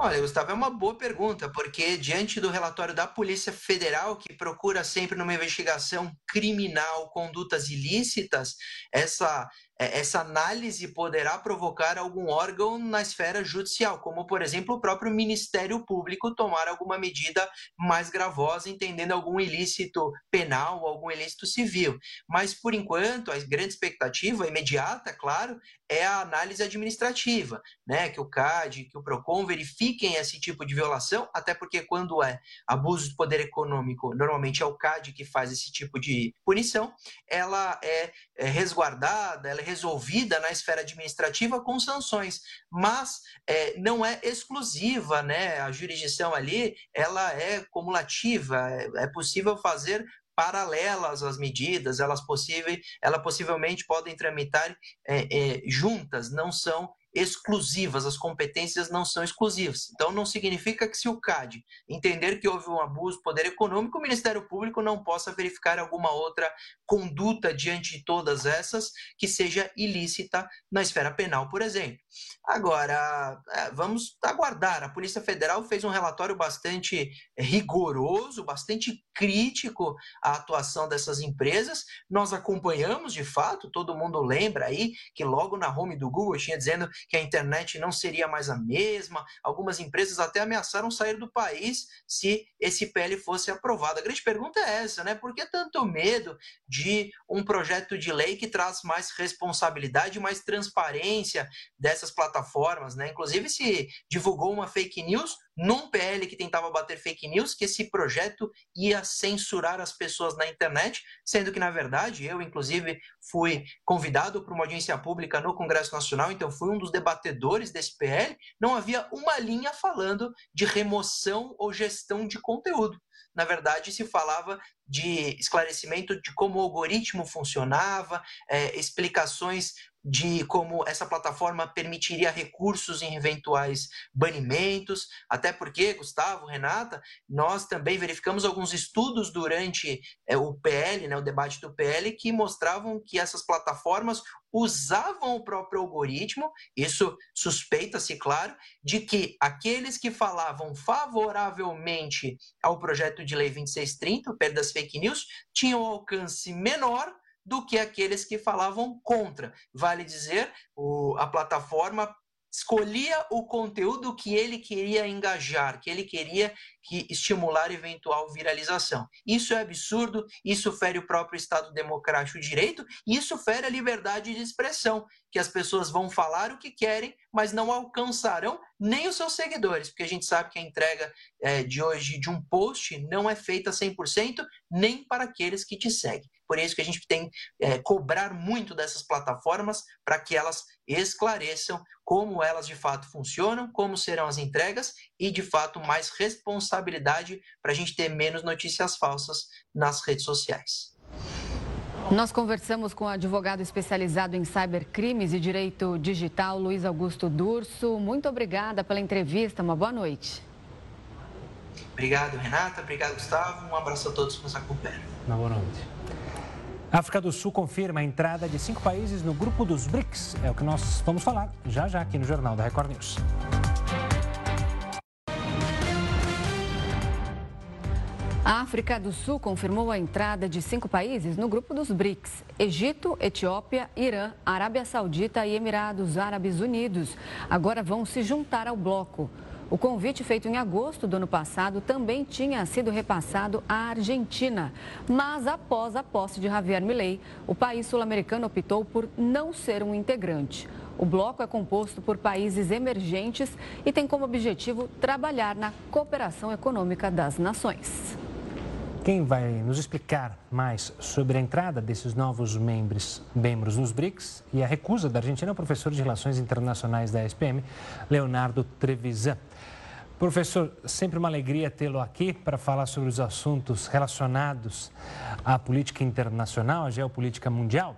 Olha, Gustavo, é uma boa pergunta, porque diante do relatório da Polícia Federal, que procura sempre numa investigação criminal condutas ilícitas, essa essa análise poderá provocar algum órgão na esfera judicial, como, por exemplo, o próprio Ministério Público tomar alguma medida mais gravosa, entendendo algum ilícito penal, algum ilícito civil. Mas, por enquanto, a grande expectativa, imediata, claro, é a análise administrativa, né? que o CAD, que o PROCON verifiquem esse tipo de violação, até porque quando é abuso de poder econômico, normalmente é o CAD que faz esse tipo de punição, ela é, é resguardada, ela é resolvida na esfera administrativa com sanções, mas é, não é exclusiva, né? A jurisdição ali, ela é cumulativa, é, é possível fazer paralelas às medidas, elas possível, ela possivelmente podem tramitar é, é, juntas, não são exclusivas, as competências não são exclusivas. Então, não significa que se o CAD entender que houve um abuso de poder econômico, o Ministério Público não possa verificar alguma outra conduta diante de todas essas que seja ilícita na esfera penal, por exemplo. Agora, é, vamos aguardar. A Polícia Federal fez um relatório bastante rigoroso, bastante crítico à atuação dessas empresas. Nós acompanhamos, de fato, todo mundo lembra aí que logo na home do Google tinha dizendo que a internet não seria mais a mesma. Algumas empresas até ameaçaram sair do país se esse PL fosse aprovado. A grande pergunta é essa, né? Por que tanto medo de um projeto de lei que traz mais responsabilidade, mais transparência dessas plataformas, né? Inclusive se divulgou uma fake news num PL que tentava bater fake news, que esse projeto ia censurar as pessoas na internet, sendo que, na verdade, eu, inclusive, fui convidado para uma audiência pública no Congresso Nacional, então fui um dos debatedores desse PL, não havia uma linha falando de remoção ou gestão de conteúdo. Na verdade, se falava de esclarecimento de como o algoritmo funcionava, é, explicações de como essa plataforma permitiria recursos em eventuais banimentos, até porque, Gustavo, Renata, nós também verificamos alguns estudos durante é, o PL, né, o debate do PL, que mostravam que essas plataformas usavam o próprio algoritmo, isso suspeita-se, claro, de que aqueles que falavam favoravelmente ao projeto de lei 2630, o PL das fake news, tinham alcance menor do que aqueles que falavam contra. Vale dizer, o, a plataforma escolhia o conteúdo que ele queria engajar, que ele queria que estimular eventual viralização. Isso é absurdo, isso fere o próprio Estado Democrático de Direito isso fere a liberdade de expressão, que as pessoas vão falar o que querem, mas não alcançarão nem os seus seguidores, porque a gente sabe que a entrega é, de hoje de um post não é feita 100% nem para aqueles que te seguem. Por isso que a gente tem é, cobrar muito dessas plataformas para que elas esclareçam como elas de fato funcionam, como serão as entregas e de fato mais responsabilidade para a gente ter menos notícias falsas nas redes sociais. Nós conversamos com o advogado especializado em cybercrimes e direito digital, Luiz Augusto Durso. Muito obrigada pela entrevista. Uma boa noite. Obrigado, Renata. Obrigado, Gustavo. Um abraço a todos que nos acompanham. Uma boa noite. A África do Sul confirma a entrada de cinco países no grupo dos BRICS. É o que nós vamos falar já já aqui no Jornal da Record News. A África do Sul confirmou a entrada de cinco países no grupo dos BRICS: Egito, Etiópia, Irã, Arábia Saudita e Emirados Árabes Unidos. Agora vão se juntar ao bloco. O convite feito em agosto do ano passado também tinha sido repassado à Argentina, mas após a posse de Javier Milei, o país sul-americano optou por não ser um integrante. O bloco é composto por países emergentes e tem como objetivo trabalhar na cooperação econômica das nações. Quem vai nos explicar mais sobre a entrada desses novos membros, membros nos BRICS e a recusa da Argentina é o professor de Relações Internacionais da SPM, Leonardo Trevisan. Professor, sempre uma alegria tê-lo aqui para falar sobre os assuntos relacionados à política internacional, à geopolítica mundial.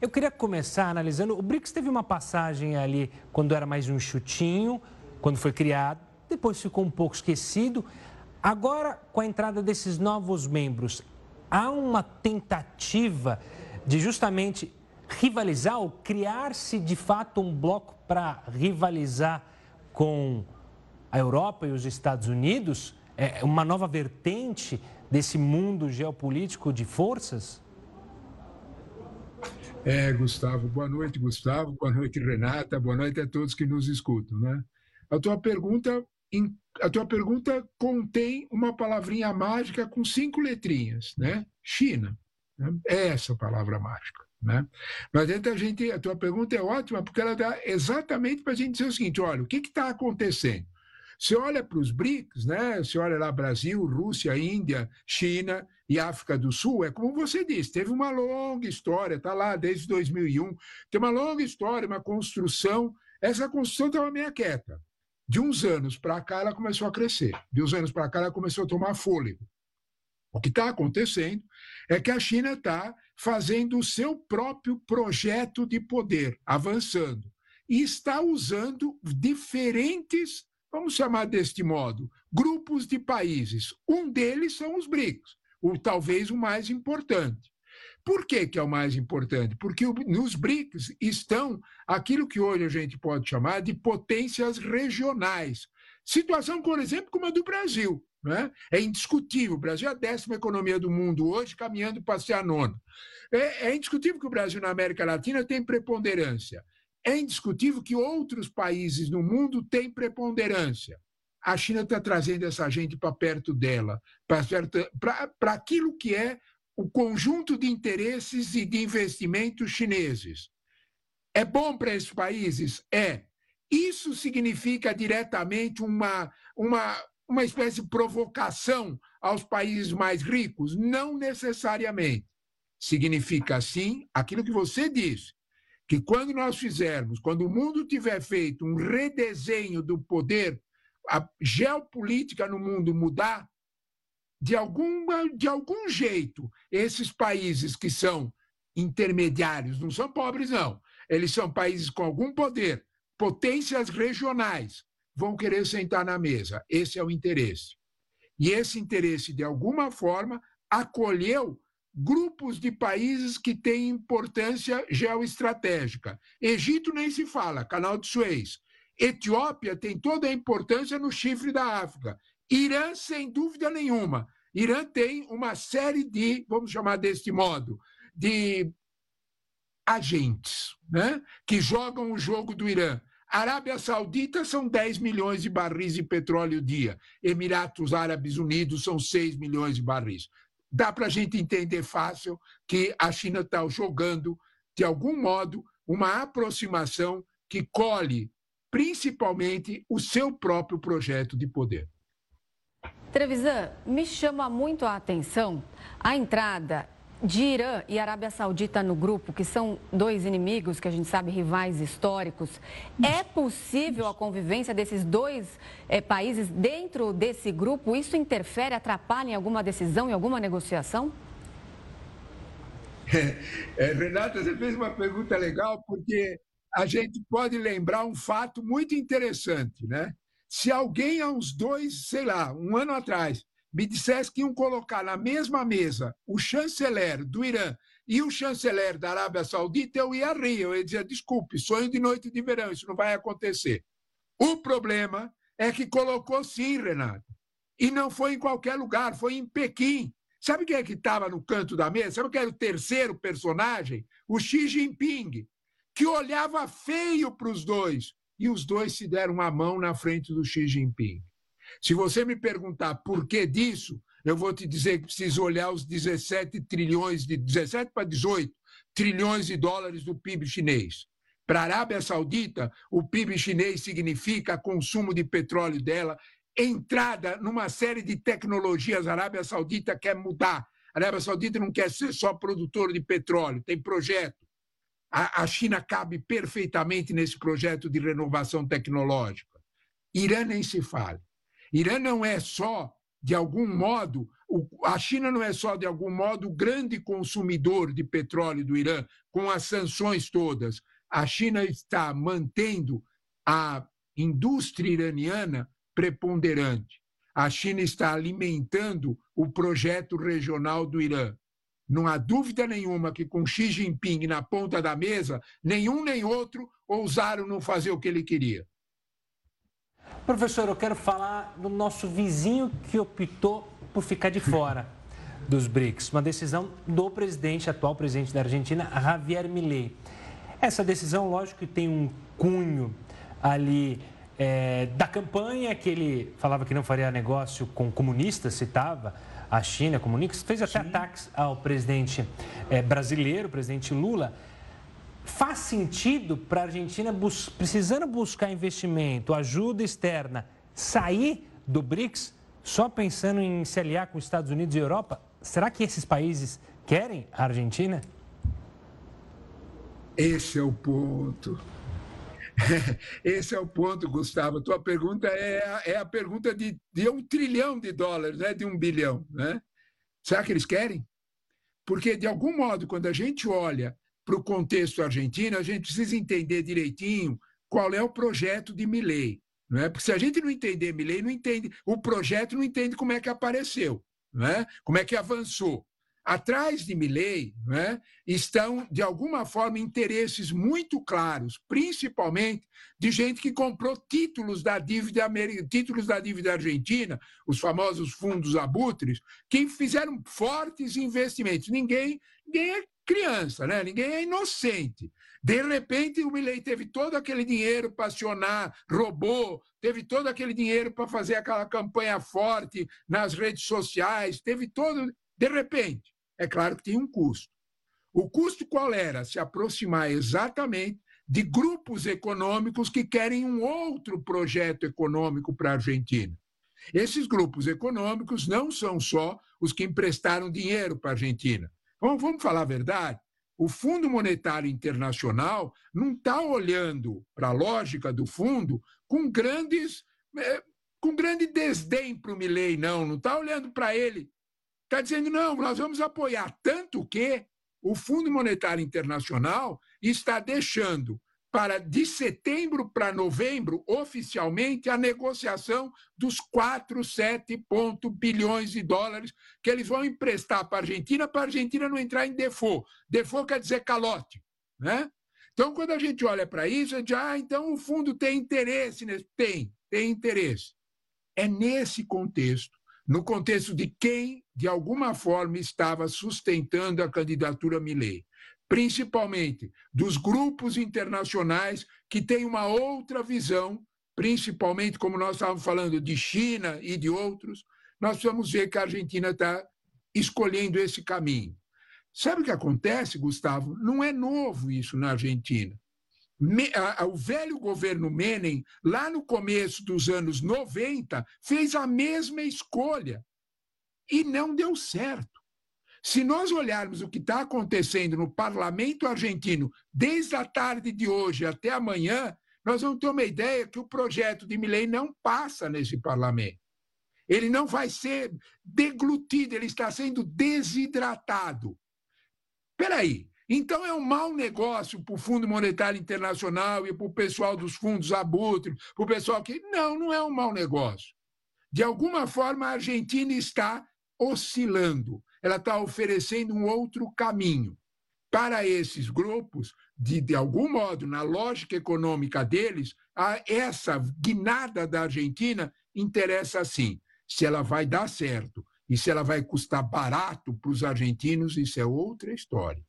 Eu queria começar analisando. O BRICS teve uma passagem ali quando era mais um chutinho, quando foi criado, depois ficou um pouco esquecido. Agora, com a entrada desses novos membros, há uma tentativa de justamente rivalizar ou criar-se de fato um bloco para rivalizar com a Europa e os Estados Unidos? É uma nova vertente desse mundo geopolítico de forças? É, Gustavo. Boa noite, Gustavo. Boa noite, Renata. Boa noite a todos que nos escutam. Né? A tua pergunta, a tua pergunta contém uma palavrinha mágica com cinco letrinhas, né? China. Né? É essa palavra mágica. Né? Mas a gente, a tua pergunta é ótima porque ela dá exatamente para a gente dizer o seguinte: olha, o que está acontecendo? Você olha para os BRICS, né? Você olha lá Brasil, Rússia, Índia, China e África do Sul, é como você disse, teve uma longa história, está lá desde 2001, tem uma longa história, uma construção. Essa construção estava meio quieta. De uns anos para cá ela começou a crescer, de uns anos para cá ela começou a tomar fôlego. O que está acontecendo é que a China está fazendo o seu próprio projeto de poder, avançando, e está usando diferentes vamos chamar deste modo, grupos de países. Um deles são os BRICS, o talvez o mais importante. Por que, que é o mais importante? Porque nos BRICS estão aquilo que hoje a gente pode chamar de potências regionais. Situação, por exemplo, como a do Brasil. Né? É indiscutível. O Brasil é a décima economia do mundo hoje, caminhando para ser a nona. É, é indiscutível que o Brasil na América Latina tem preponderância. É indiscutível que outros países no mundo têm preponderância. A China está trazendo essa gente para perto dela, para aquilo que é o conjunto de interesses e de investimentos chineses. É bom para esses países? É. Isso significa diretamente uma, uma, uma espécie de provocação aos países mais ricos? Não necessariamente. Significa, sim, aquilo que você disse, que quando nós fizermos, quando o mundo tiver feito um redesenho do poder, a geopolítica no mundo mudar, de, alguma, de algum jeito, esses países que são intermediários, não são pobres, não, eles são países com algum poder, potências regionais, vão querer sentar na mesa. Esse é o interesse. E esse interesse, de alguma forma, acolheu grupos de países que têm importância geoestratégica. Egito nem se fala, Canal de Suez. Etiópia tem toda a importância no chifre da África. Irã, sem dúvida nenhuma. Irã tem uma série de, vamos chamar deste modo, de agentes né, que jogam o jogo do Irã. Arábia Saudita são 10 milhões de barris de petróleo dia. Emirados Árabes Unidos são 6 milhões de barris. Dá para a gente entender fácil que a China está jogando, de algum modo, uma aproximação que colhe principalmente o seu próprio projeto de poder. Trevisan, me chama muito a atenção a entrada de Irã e Arábia Saudita no grupo, que são dois inimigos que a gente sabe rivais históricos. É possível a convivência desses dois é, países dentro desse grupo? Isso interfere, atrapalha em alguma decisão, em alguma negociação? [laughs] É, Renata, você fez uma pergunta legal, porque a gente pode lembrar um fato muito interessante, né? Se alguém há uns dois, sei lá, um ano atrás, me dissesse que iam colocar na mesma mesa o chanceler do Irã e o chanceler da Arábia Saudita, eu ia rir, eu ia dizer, desculpe, sonho de noite de verão, isso não vai acontecer. O problema é que colocou sim, Renato. E não foi em qualquer lugar, foi em Pequim. Sabe quem é que estava no canto da mesa? Sabe quem era o terceiro personagem? O Xi Jinping, que olhava feio para os dois. E os dois se deram a mão na frente do Xi Jinping. Se você me perguntar por que disso, eu vou te dizer que preciso olhar os 17 trilhões de 17 para 18 trilhões de dólares do PIB chinês. Para a Arábia Saudita, o PIB chinês significa consumo de petróleo dela, entrada numa série de tecnologias. A Arábia Saudita quer mudar. A Arábia Saudita não quer ser só produtor de petróleo, tem projeto. A, a China cabe perfeitamente nesse projeto de renovação tecnológica. Irã nem se fale. Irã não é só, de algum modo, a China não é só, de algum modo, o grande consumidor de petróleo do Irã, com as sanções todas. A China está mantendo a indústria iraniana preponderante. A China está alimentando o projeto regional do Irã. Não há dúvida nenhuma que com Xi Jinping na ponta da mesa, nenhum nem outro ousaram não fazer o que ele queria. Professor, eu quero falar do nosso vizinho que optou por ficar de fora dos BRICS. Uma decisão do presidente, atual presidente da Argentina, Javier Milei. Essa decisão, lógico, tem um cunho ali é, da campanha, que ele falava que não faria negócio com comunistas, citava a China, comunistas, fez até Sim. ataques ao presidente é, brasileiro, presidente Lula. Faz sentido para a Argentina, bus precisando buscar investimento, ajuda externa, sair do BRICS só pensando em se aliar com os Estados Unidos e Europa? Será que esses países querem a Argentina? Esse é o ponto. [laughs] Esse é o ponto, Gustavo. Tua pergunta é a, é a pergunta de, de um trilhão de dólares, né? de um bilhão. Né? Será que eles querem? Porque, de algum modo, quando a gente olha para o contexto argentino, a gente precisa entender direitinho qual é o projeto de Milley. Não é? Porque se a gente não entender Milley, não entende o projeto, não entende como é que apareceu, não é? como é que avançou. Atrás de Milley é? estão, de alguma forma, interesses muito claros, principalmente de gente que comprou títulos da dívida, títulos da dívida argentina, os famosos fundos abutres, que fizeram fortes investimentos. Ninguém, ninguém é criança, né? ninguém é inocente. De repente, o Milley teve todo aquele dinheiro para acionar, roubou, teve todo aquele dinheiro para fazer aquela campanha forte nas redes sociais, teve todo. De repente, é claro que tem um custo. O custo qual era? Se aproximar exatamente de grupos econômicos que querem um outro projeto econômico para a Argentina. Esses grupos econômicos não são só os que emprestaram dinheiro para a Argentina. Bom, vamos falar a verdade? O Fundo Monetário Internacional não está olhando para a lógica do fundo com grandes, é, com grande desdém para o Milley, não. Não está olhando para ele. Está dizendo, não, nós vamos apoiar. Tanto que o Fundo Monetário Internacional está deixando para de setembro para novembro, oficialmente, a negociação dos 4, 7 ponto bilhões de dólares que eles vão emprestar para a Argentina, para a Argentina não entrar em default. Default quer dizer calote. Né? Então, quando a gente olha para isso, a gente ah, então o fundo tem interesse. Nesse... Tem, tem interesse. É nesse contexto, no contexto de quem, de alguma forma, estava sustentando a candidatura Milley principalmente dos grupos internacionais que têm uma outra visão, principalmente como nós estávamos falando de China e de outros, nós precisamos ver que a Argentina está escolhendo esse caminho. Sabe o que acontece, Gustavo? Não é novo isso na Argentina. O velho governo Menem, lá no começo dos anos 90, fez a mesma escolha e não deu certo. Se nós olharmos o que está acontecendo no parlamento argentino, desde a tarde de hoje até amanhã, nós vamos ter uma ideia que o projeto de Milley não passa nesse parlamento. Ele não vai ser deglutido, ele está sendo desidratado. Espera aí, então é um mau negócio para o Fundo Monetário Internacional e para o pessoal dos fundos abutre, para o pessoal que. Não, não é um mau negócio. De alguma forma, a Argentina está oscilando ela está oferecendo um outro caminho. Para esses grupos, de, de algum modo, na lógica econômica deles, a, essa guinada da Argentina interessa assim. Se ela vai dar certo e se ela vai custar barato para os argentinos, isso é outra história.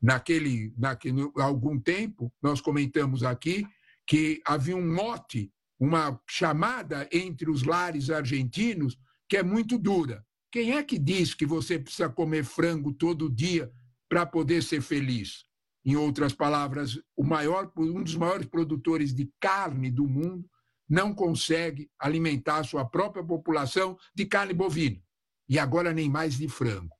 Naquele, naquele algum tempo, nós comentamos aqui que havia um mote, uma chamada entre os lares argentinos que é muito dura. Quem é que diz que você precisa comer frango todo dia para poder ser feliz? Em outras palavras, maior, um dos maiores produtores de carne do mundo não consegue alimentar a sua própria população de carne bovina. E agora nem mais de frango.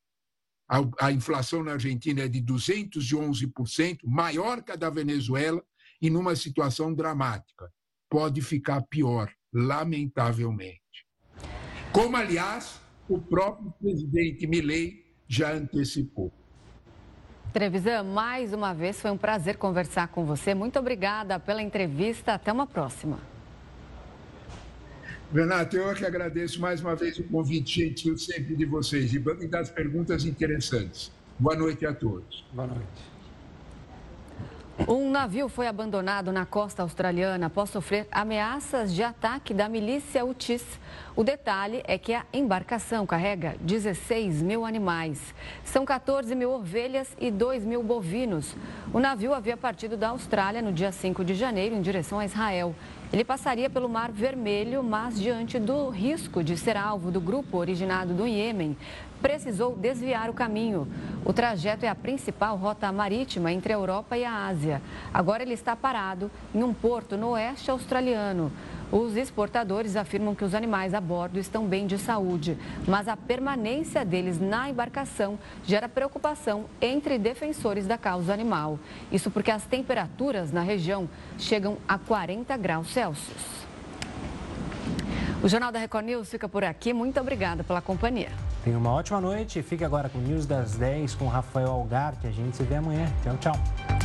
A, a inflação na Argentina é de 211%, maior que a da Venezuela, e numa situação dramática. Pode ficar pior, lamentavelmente. Como, aliás, o próprio presidente Milley já antecipou. Trevisan, mais uma vez foi um prazer conversar com você. Muito obrigada pela entrevista. Até uma próxima. Renato, eu é que agradeço mais uma vez o convite gentil sempre de vocês e das perguntas interessantes. Boa noite a todos. Boa noite. Um navio foi abandonado na costa australiana após sofrer ameaças de ataque da milícia Utis. O detalhe é que a embarcação carrega 16 mil animais. São 14 mil ovelhas e 2 mil bovinos. O navio havia partido da Austrália no dia 5 de janeiro em direção a Israel. Ele passaria pelo Mar Vermelho, mas diante do risco de ser alvo do grupo originado do Iêmen, precisou desviar o caminho. O trajeto é a principal rota marítima entre a Europa e a Ásia. Agora ele está parado em um porto no oeste australiano. Os exportadores afirmam que os animais a bordo estão bem de saúde, mas a permanência deles na embarcação gera preocupação entre defensores da causa animal. Isso porque as temperaturas na região chegam a 40 graus Celsius. O Jornal da Record News fica por aqui. Muito obrigada pela companhia. Tenha uma ótima noite. Fique agora com o News das 10 com Rafael Algar, que a gente se vê amanhã. Tchau, tchau.